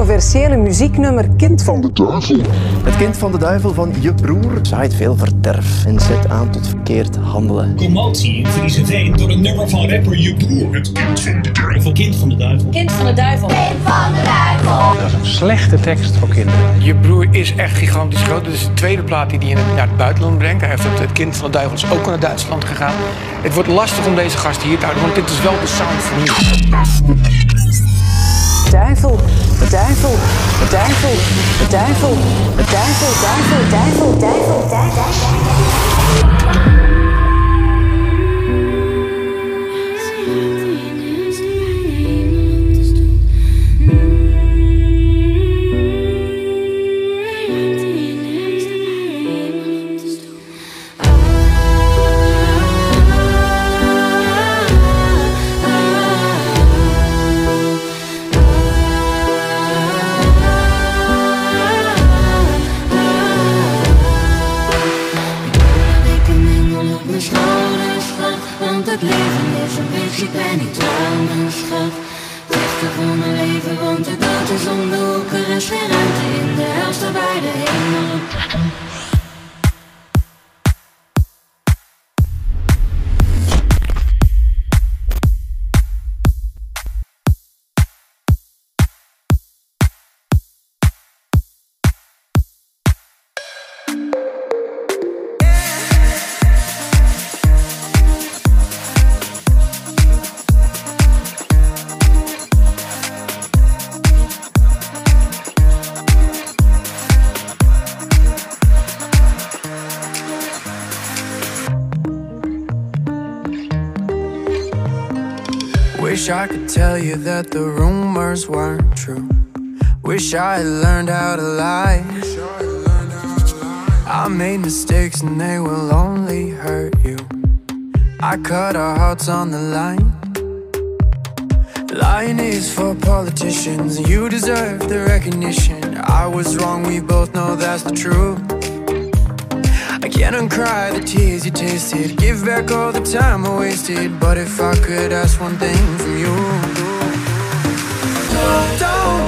controversiële muzieknummer Kind van de Duivel. Het kind van de duivel van je broer zaait veel verderf en zet aan tot verkeerd handelen. Commotie in Friese Veen door een nummer van rapper je broer. Het kind van de duivel. Kind van de duivel. Kind van de duivel. Kind van de duivel. Dat is een slechte tekst voor kinderen. Je broer is echt gigantisch groot. Dit is de tweede plaat die hij naar het buitenland brengt. Hij heeft het, het kind van de duivel is ook naar Duitsland gegaan. Het wordt lastig om deze gast hier te houden, want dit is wel de sound van nu duivel, de duivel, de duivel, de duivel, de duivel, duivel, duivel, duivel, duivel. Tell you that the rumors weren't true. Wish I had learned how to lie. I made mistakes and they will only hurt you. I cut our hearts on the line. Lying is for politicians, you deserve the recognition. I was wrong, we both know that's the truth. I can't uncry the tears you tasted Give back all the time I wasted But if I could ask one thing from you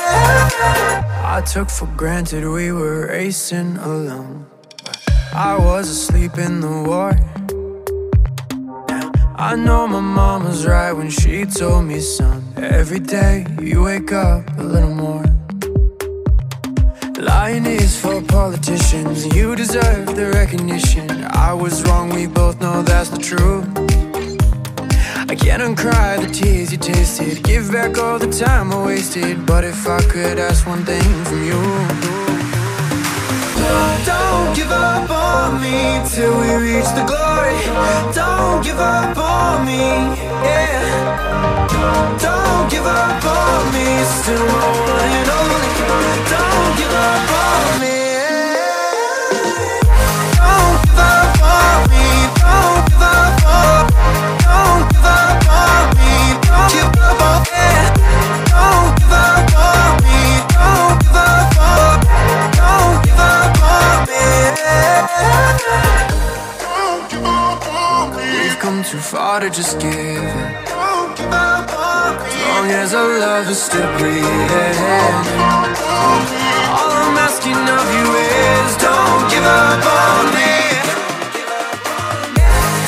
I took for granted we were racing alone. I was asleep in the war. I know my mom was right when she told me, son. Every day you wake up a little more. Lying is for politicians, you deserve the recognition. I was wrong, we both know that's the truth. I can't uncry the tears you tasted, give back all the time I wasted. But if I could ask one thing from you, don't give up on me till we reach the glory. Don't give up on me, yeah. Don't give up on me, still my one and only. Don't give up on me. We've come too far to just give up. As long as our love is still breathing. All I'm asking of you is don't give up on me.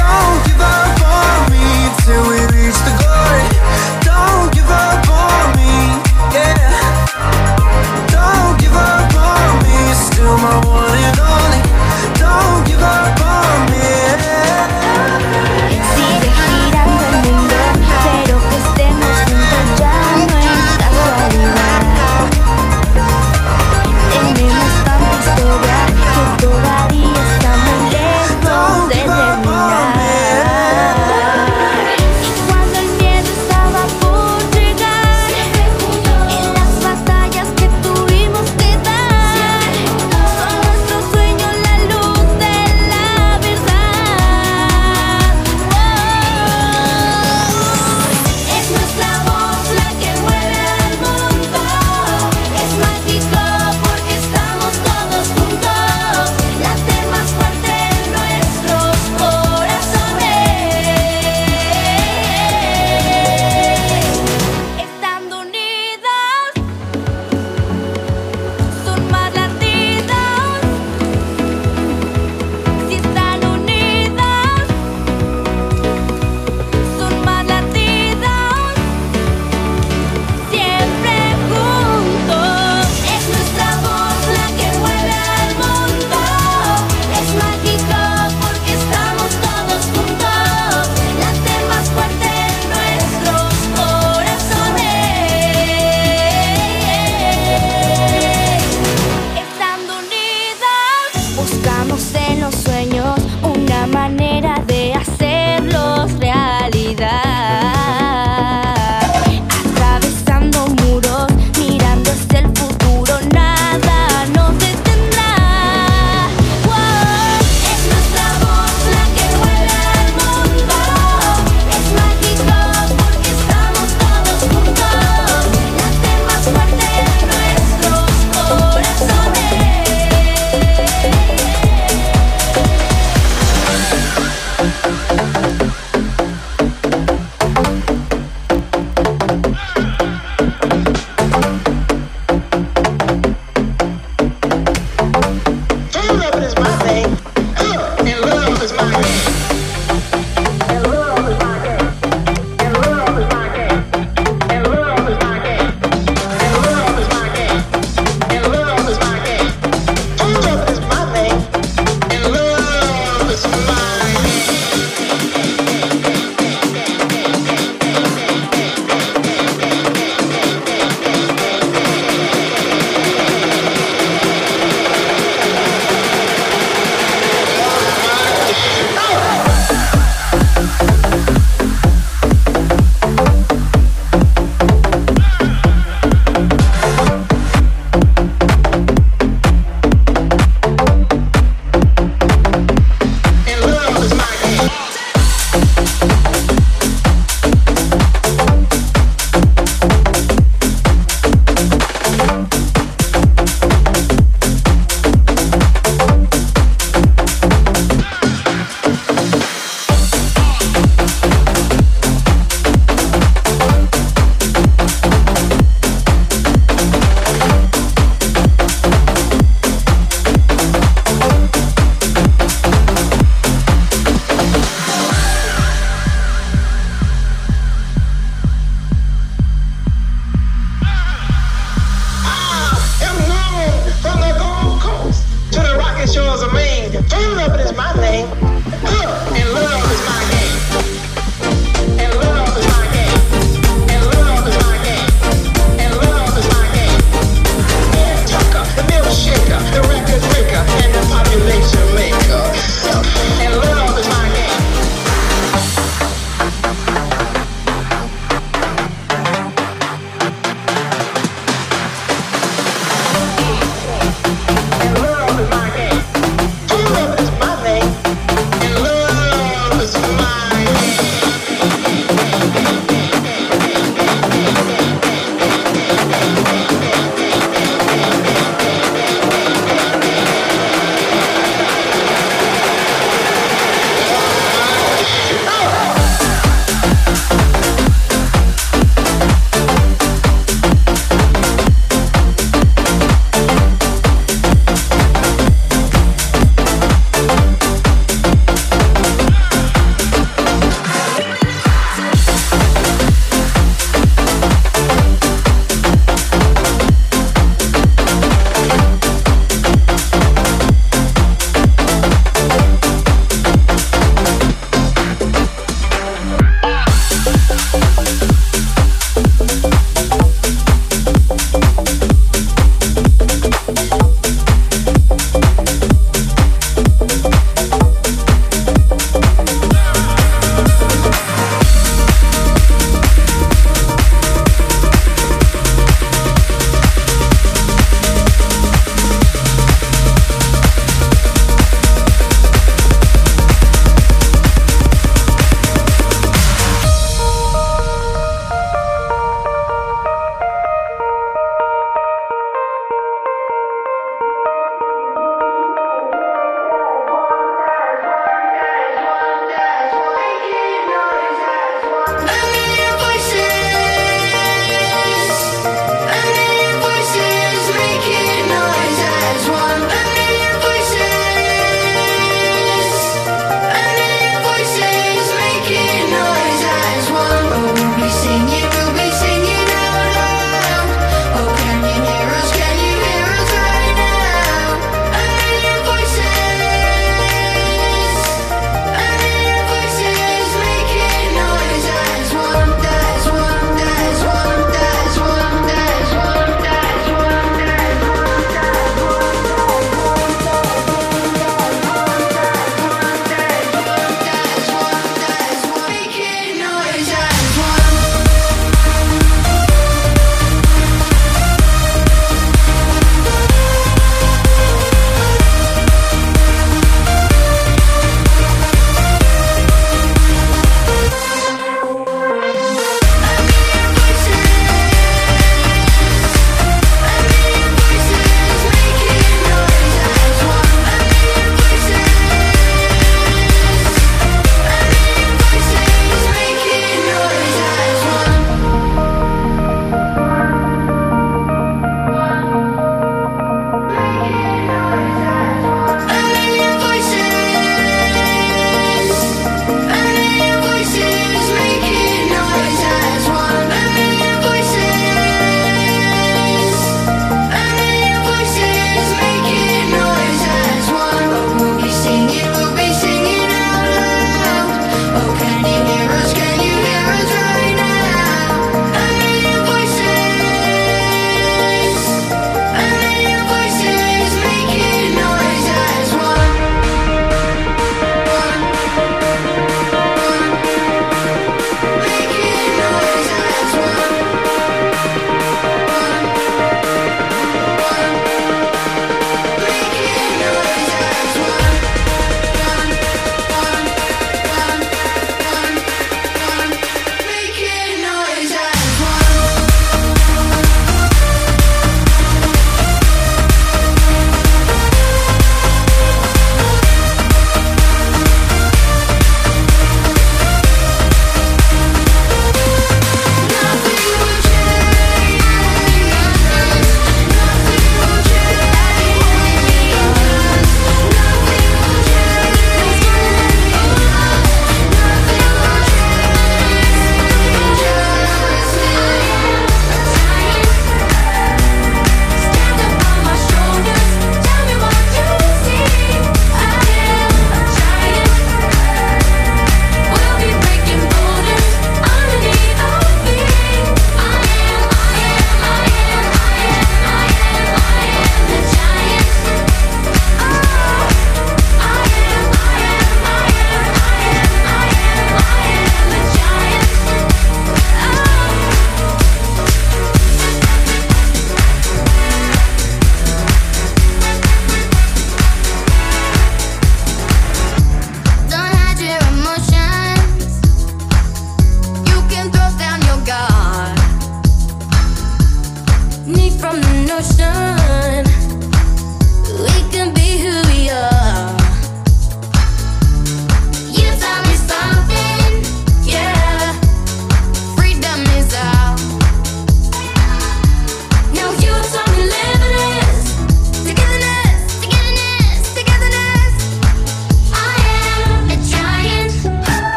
Don't give up on me till we reach the glory. Don't give up on me, yeah. Don't give up on me, still my one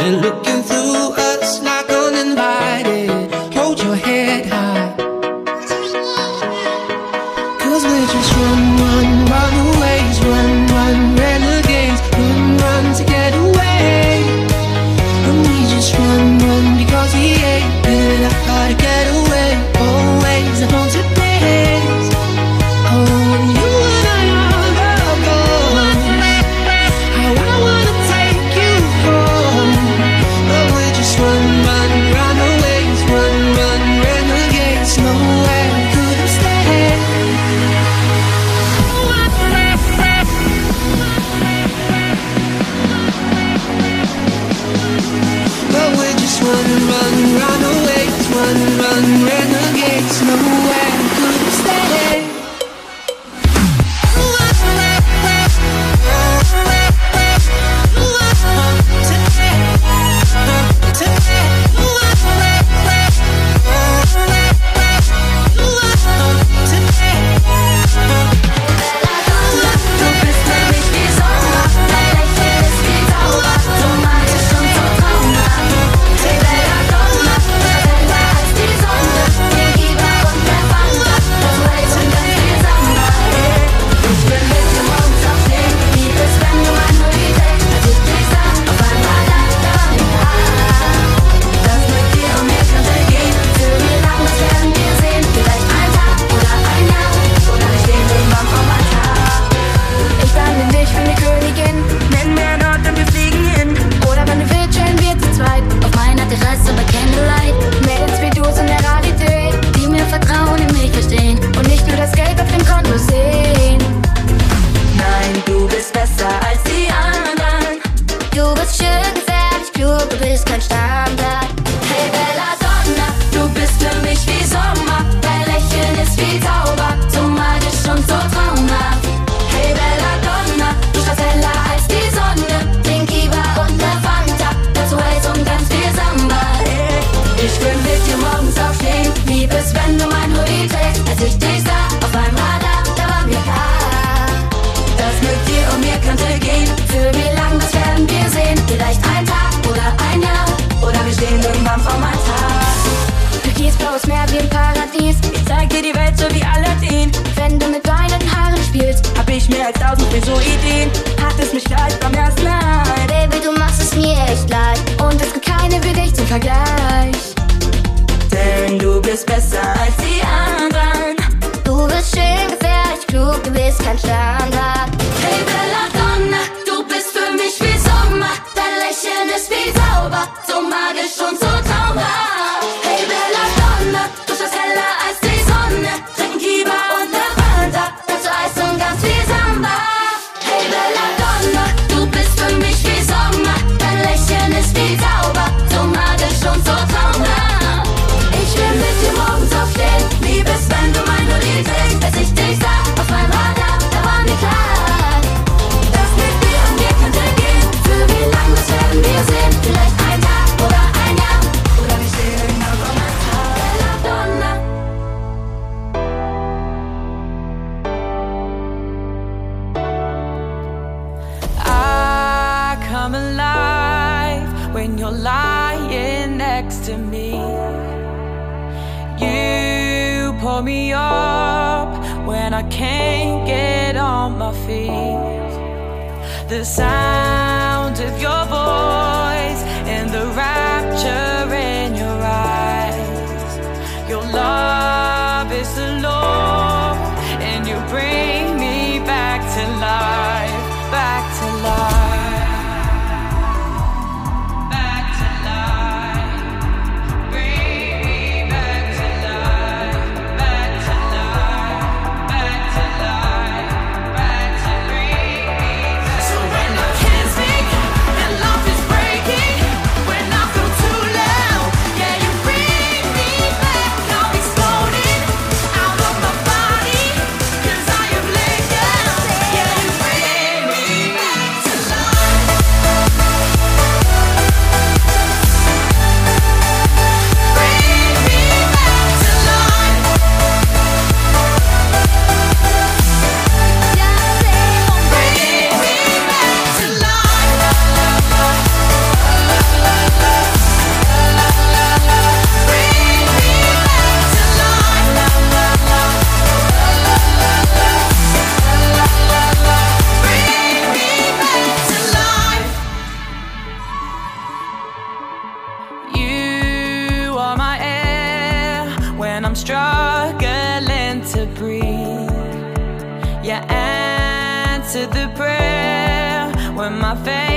They're looking the side. I'm struggling to breathe. You answered the prayer when my faith.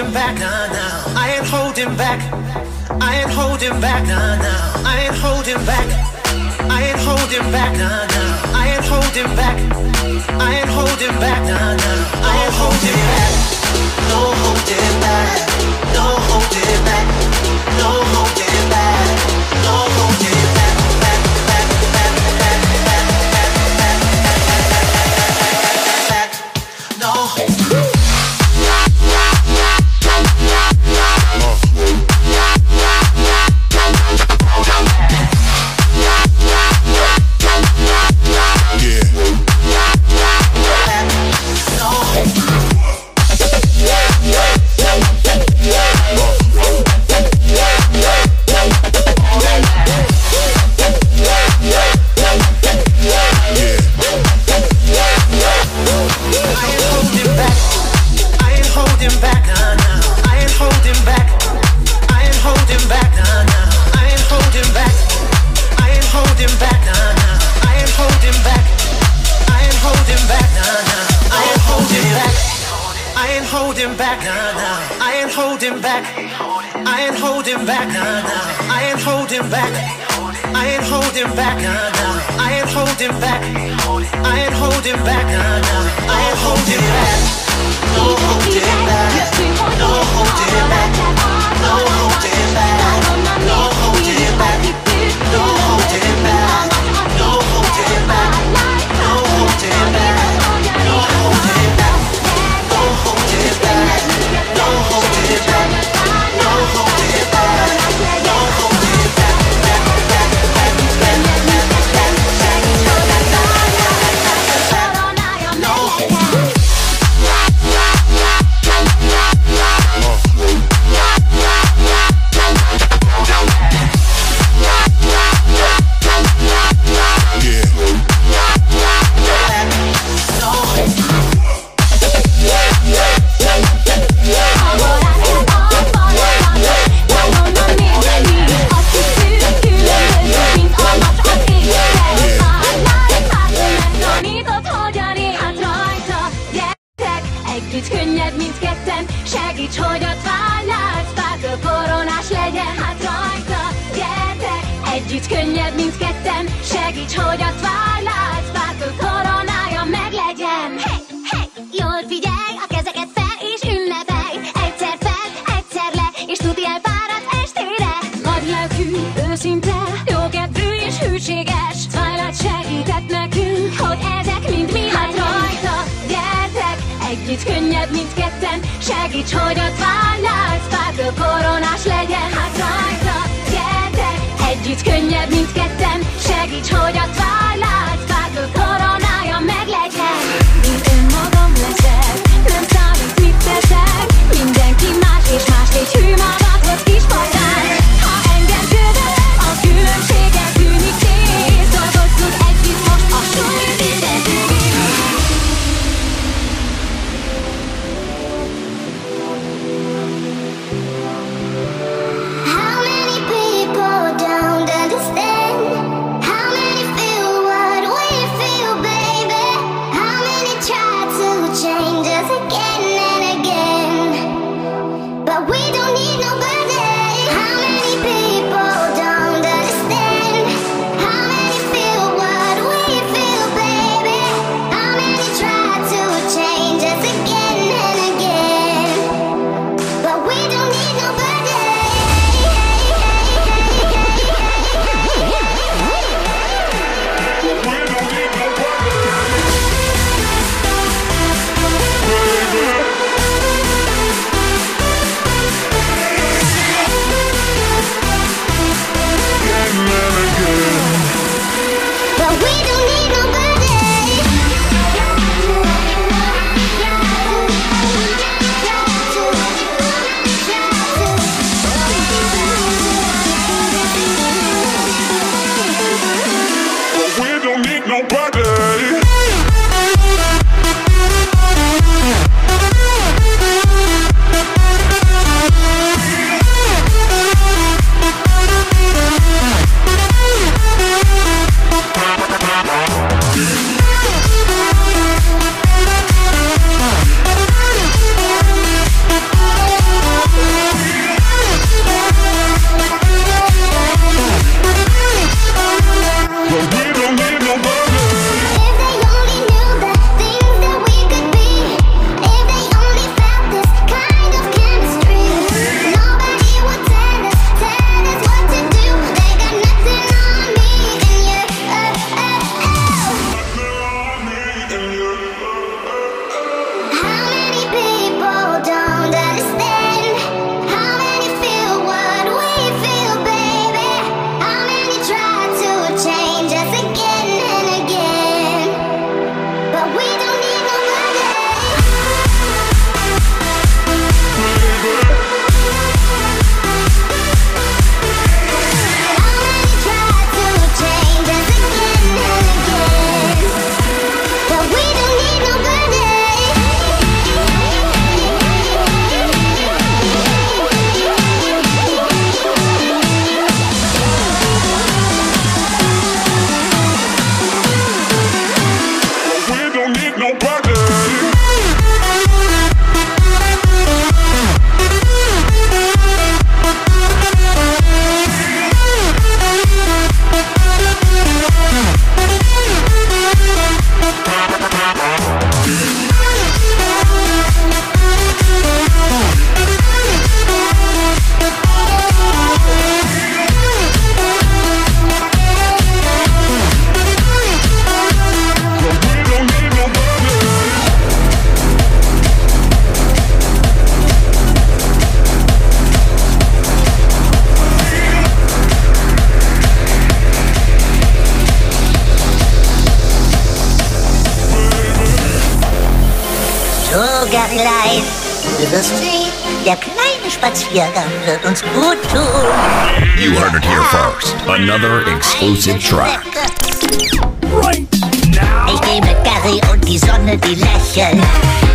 holding back. Nah, nah. I ain't holding back. I ain't holding back. Nah, nah. I ain't holding back. I ain't holding back. Nah, nah. I ain't holding back. I ain't holding back. Nah, nah. I ain't holding back. No holding back. No holding back. No holding. Wird uns gut tun. You heard it here first. Another exclusive track. Ich gehe mit Gary und die Sonne, die lächelt.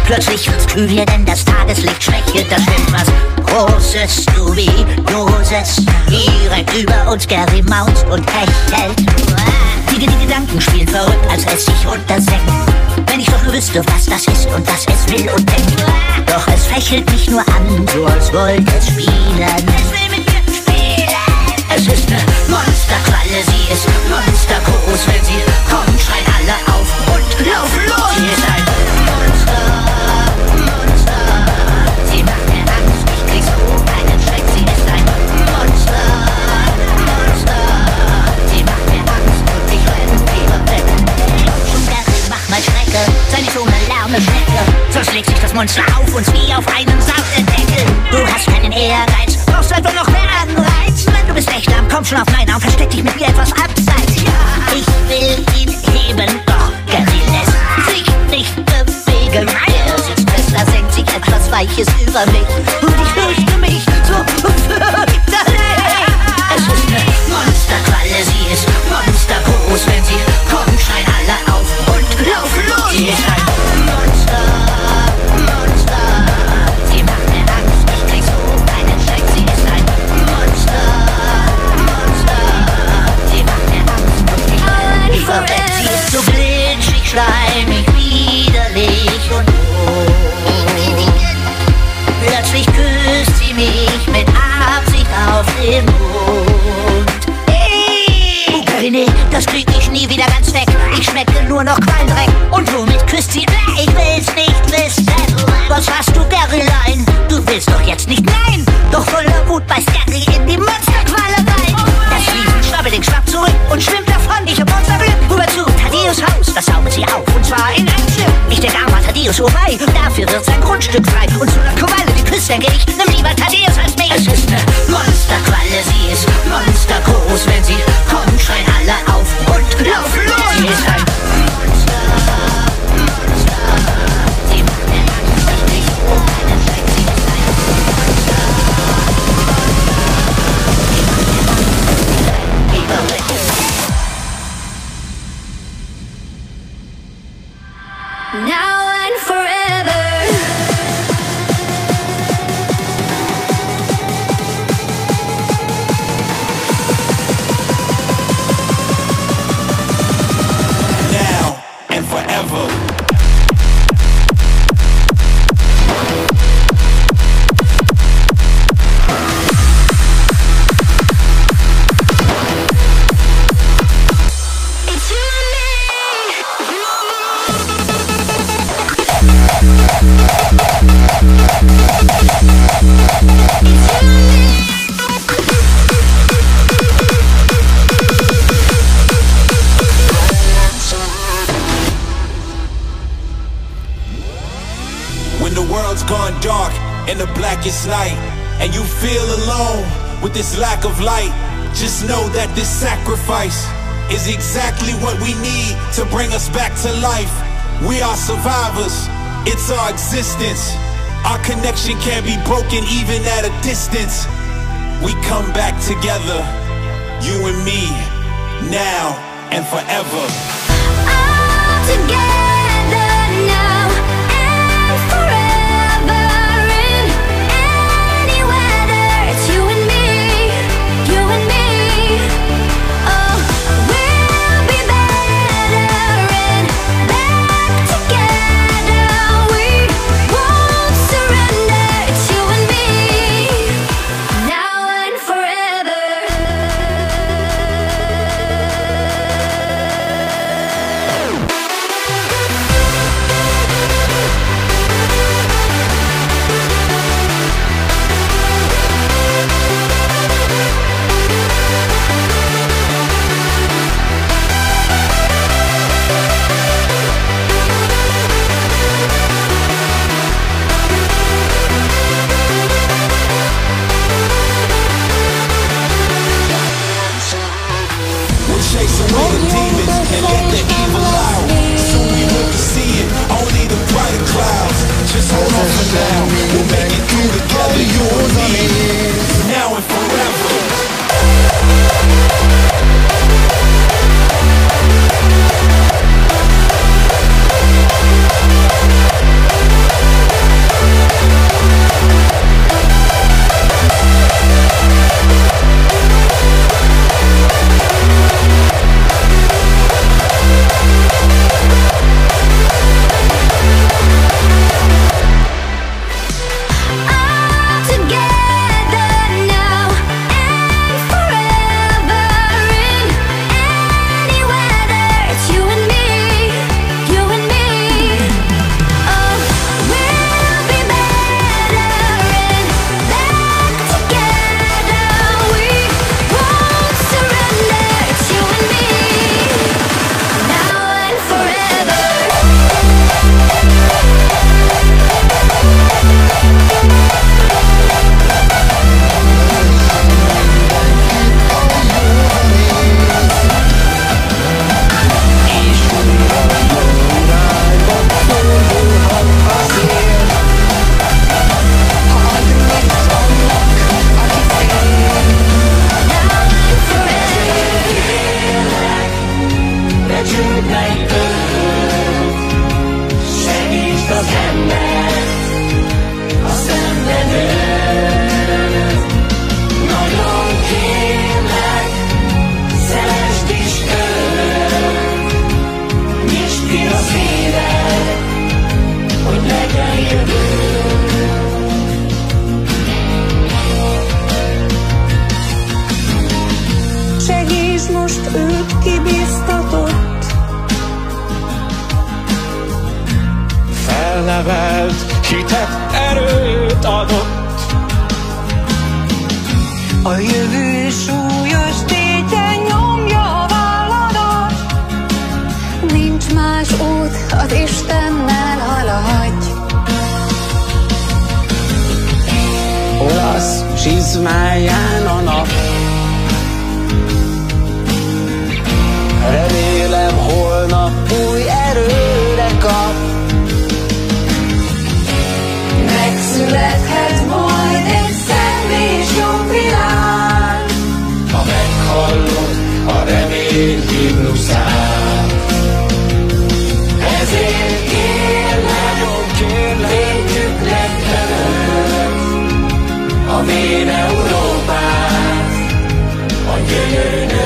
Plötzlich wird's kühl hier, denn das Tageslicht schwächelt. Da schwimmt was Großes, Dubioses. Direkt über uns Gary maunzt und hechelt. Die, die Gedanken spielen verrückt, als es sich untersenkt. Wenn ich doch nur wüsste, was das ist und was es will und denkt. Doch es fächelt mich nur an, so als wollte es spielen. Es will mit mir spielen. Es ist eine Monsterqualle, sie ist monstergroß. Wenn sie kommt, schreien alle auf und laufen los. Sie ist ein Schnecke. Sonst legt sich das Monster auf uns wie auf einen Sautendeckel. Du hast keinen Ehrgeiz, brauchst einfach noch mehr Anreiz. Wenn du bist echt lahm, komm schon auf meinen Arm, versteck dich mit mir etwas abseits. Ja, ich will ihn heben, doch Gary lässt sich nicht bewegen. Er sitzt fest, da senkt sich etwas Weiches über mich. Und ich fürchte mich so fürchterlich. Es ist eine Monsterqualle, sie ist monstergroß. Wenn sie kommt, schreien alle auf und laufen los. Glitschig, wei. Dafür wird sein Grundstück frei. Und zu einer Qualle, die küsst, denke ich. Nimm that this sacrifice is exactly what we need to bring us back to life. We are survivors, it's our existence. Our connection can't be broken even at a distance. We come back together, you and me, now and forever. All Together down. We'll make it through together, you and me. Az Istennel haladj Olasz zsizmáján a nap. Remélem holnap új erőre kap. Megszülethet majd egy szebb és jobb világ Ha meghallod a remény himnuszát. A mély Európát, a gyönyörű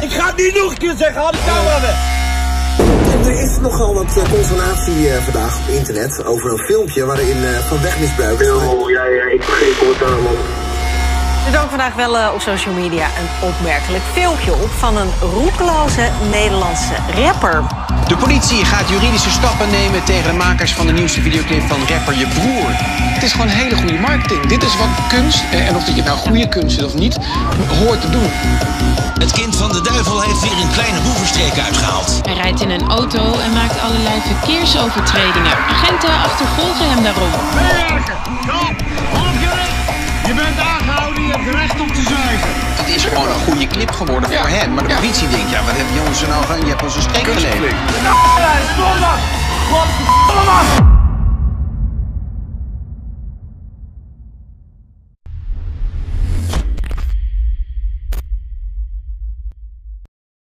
ik ga het niet nog een keer zeggen, had ik nou weg. Er is nogal wat eh, consternatie eh, vandaag op internet over een filmpje waarin eh, van wegmisbruik. Oh ja, ja, ik begreep commentaar man. Er dook vandaag wel op social media een opmerkelijk filmpje op van een roekeloze Nederlandse rapper. De politie gaat juridische stappen nemen tegen de makers van de nieuwste videoclip van rapper Je Broer. Het is gewoon hele goede marketing. Dit is wat kunst, eh, en of dat je nou goede kunst is of niet, hoort te doen. Het kind van de duivel heeft weer een kleine boevenstreek uitgehaald. Hij rijdt in een auto en maakt allerlei verkeersovertredingen. Agenten achtervolgen hem daarom. Je bent aangehouden, je hebt recht om te zuigen. Het is gewoon een goede clip geworden voor hem. Maar de politie denkt, ja, wat hebben jongens er nou van? Je hebt ons een geleden.